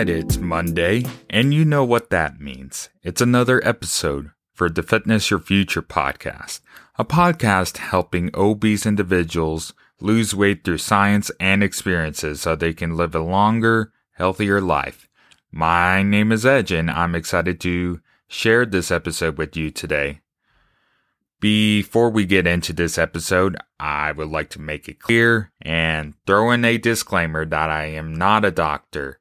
right, it's Monday, and you know what that means. It's another episode for the Fitness Your Future podcast, a podcast helping obese individuals lose weight through science and experiences so they can live a longer, healthier life. My name is Edge, and I'm excited to share this episode with you today. Before we get into this episode, I would like to make it clear and throw in a disclaimer that I am not a doctor.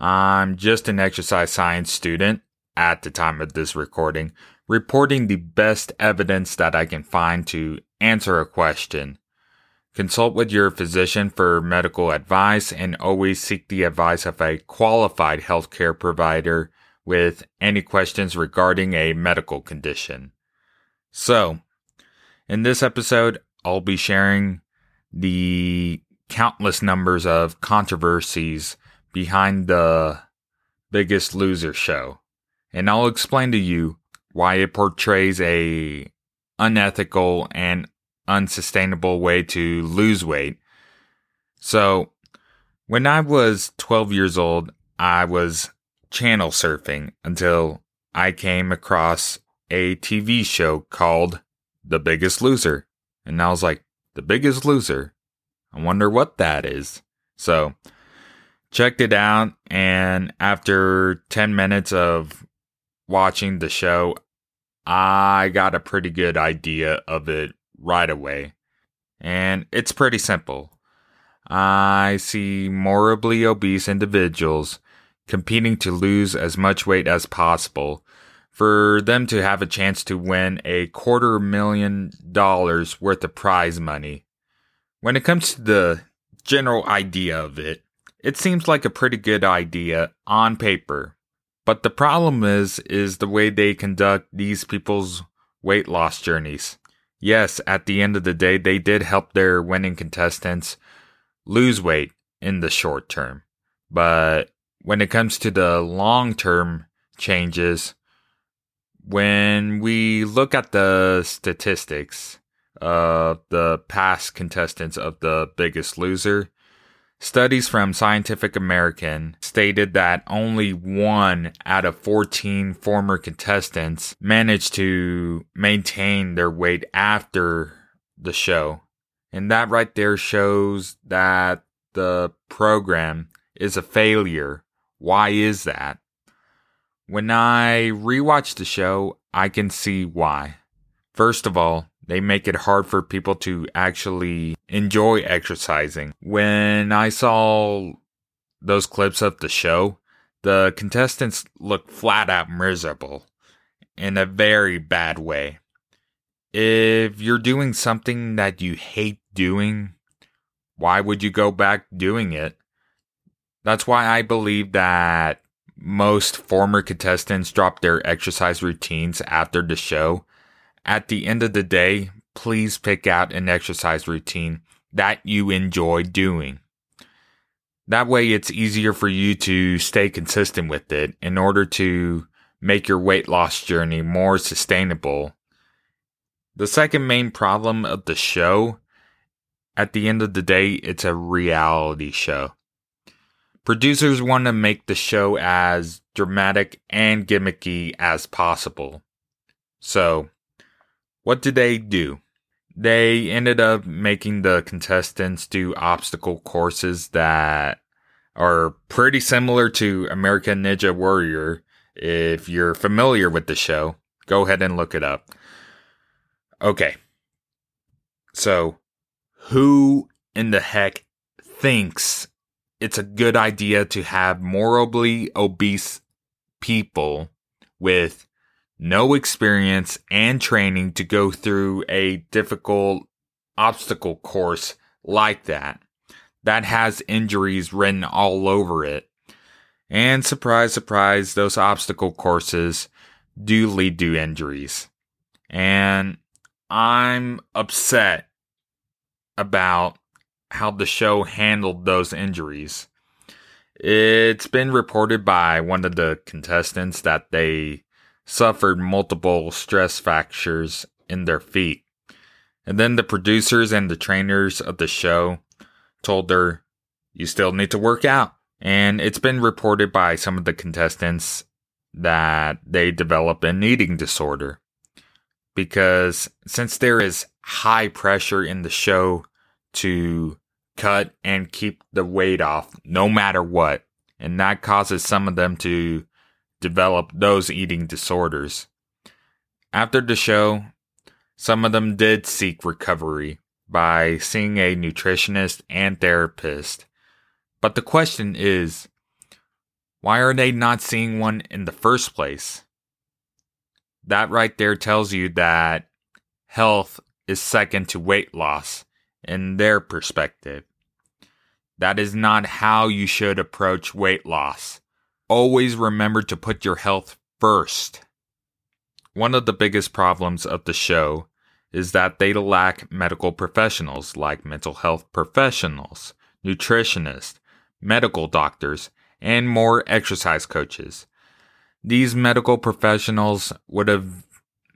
I'm just an exercise science student at the time of this recording, reporting the best evidence that I can find to answer a question. Consult with your physician for medical advice and always seek the advice of a qualified healthcare provider with any questions regarding a medical condition. So, in this episode, I'll be sharing the countless numbers of controversies behind the Biggest Loser show. And I'll explain to you why it portrays a unethical and unsustainable way to lose weight. So, when I was 12 years old, I was channel surfing until I came across a TV show called The Biggest Loser. And I was like, The Biggest Loser? I wonder what that is. So, checked it out. And after 10 minutes of watching the show, I got a pretty good idea of it right away. And it's pretty simple. I see morbidly obese individuals competing to lose as much weight as possible for them to have a chance to win a quarter million dollars worth of prize money. When it comes to the general idea of it, it seems like a pretty good idea on paper. But the problem is is the way they conduct these people's weight loss journeys. Yes, at the end of the day, they did help their winning contestants lose weight in the short term. But when it comes to the long term changes, when we look at the statistics of the past contestants of the biggest loser, Studies from Scientific American stated that only one out of 14 former contestants managed to maintain their weight after the show. And that right there shows that the program is a failure. Why is that? When I rewatch the show, I can see why. First of all, they make it hard for people to actually enjoy exercising. When I saw those clips of the show, the contestants look flat out miserable in a very bad way. If you're doing something that you hate doing, why would you go back doing it? That's why I believe that most former contestants drop their exercise routines after the show at the end of the day, please pick out an exercise routine that you enjoy doing. That way, it's easier for you to stay consistent with it in order to make your weight loss journey more sustainable. The second main problem of the show, at the end of the day, it's a reality show. Producers want to make the show as dramatic and gimmicky as possible. So, what did they do? They ended up making the contestants do obstacle courses that are pretty similar to American Ninja Warrior. If you're familiar with the show, go ahead and look it up. Okay. So, who in the heck thinks it's a good idea to have morbidly obese people with no experience and training to go through a difficult obstacle course like that. That has injuries written all over it. And surprise, surprise, those obstacle courses do lead to injuries. And I'm upset about how the show handled those injuries. It's been reported by one of the contestants that they suffered multiple stress fractures in their feet. And then the producers and the trainers of the show told her, You still need to work out. And it's been reported by some of the contestants that they develop an eating disorder. Because since there is high pressure in the show to cut and keep the weight off no matter what, and that causes some of them to develop those eating disorders. After the show, some of them did seek recovery by seeing a nutritionist and therapist. But the question is, why are they not seeing one in the first place? That right there tells you that health is second to weight loss in their perspective. That is not how you should approach weight loss. Always remember to put your health first. One of the biggest problems of the show is that they lack medical professionals like mental health professionals, nutritionists, medical doctors, and more exercise coaches. These medical professionals would have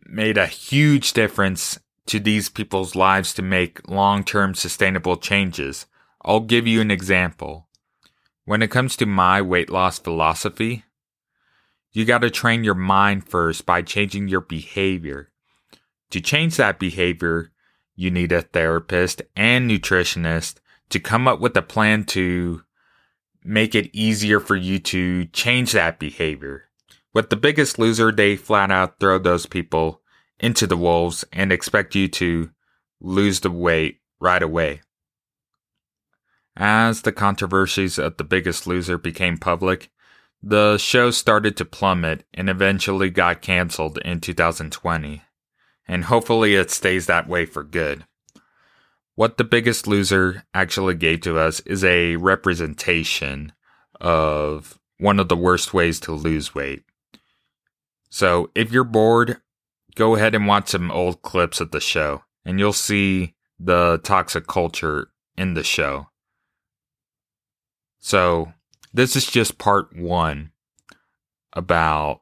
made a huge difference to these people's lives to make long term sustainable changes. I'll give you an example. When it comes to my weight loss philosophy, you got to train your mind first by changing your behavior. To change that behavior, you need a therapist and nutritionist to come up with a plan to make it easier for you to change that behavior. With the biggest loser, they flat out throw those people into the wolves and expect you to lose the weight right away. As the controversies of The Biggest Loser became public, the show started to plummet and eventually got canceled in 2020 and hopefully it stays that way for good. What The Biggest Loser actually gave to us is a representation of one of the worst ways to lose weight. So if you're bored, go ahead and watch some old clips of the show, and you'll see the toxic culture in the show. So this is just part one about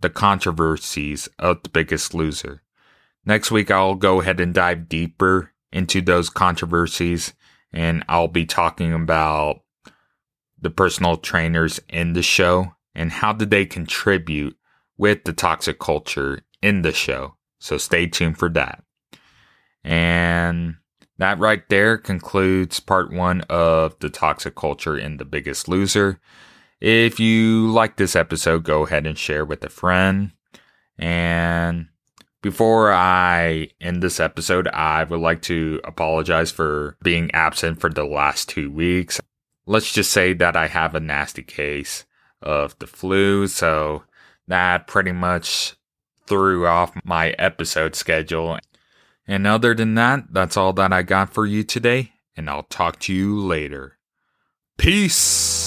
the controversies of The Biggest Loser. Next week, I'll go ahead and dive deeper into those controversies and I'll be talking about the personal trainers in the show and how did they contribute with the toxic culture in the show. So stay tuned for that. And that right there concludes part one of the toxic culture in the biggest loser. If you like this episode, go ahead and share with a friend. And before I end this episode, I would like to apologize for being absent for the last two weeks. Let's just say that I have a nasty case of the flu, so that pretty much threw off my episode schedule. And other than that, that's all that I got for you today, and I'll talk to you later. Peace!